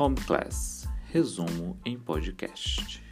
Home Class Resumo em podcast.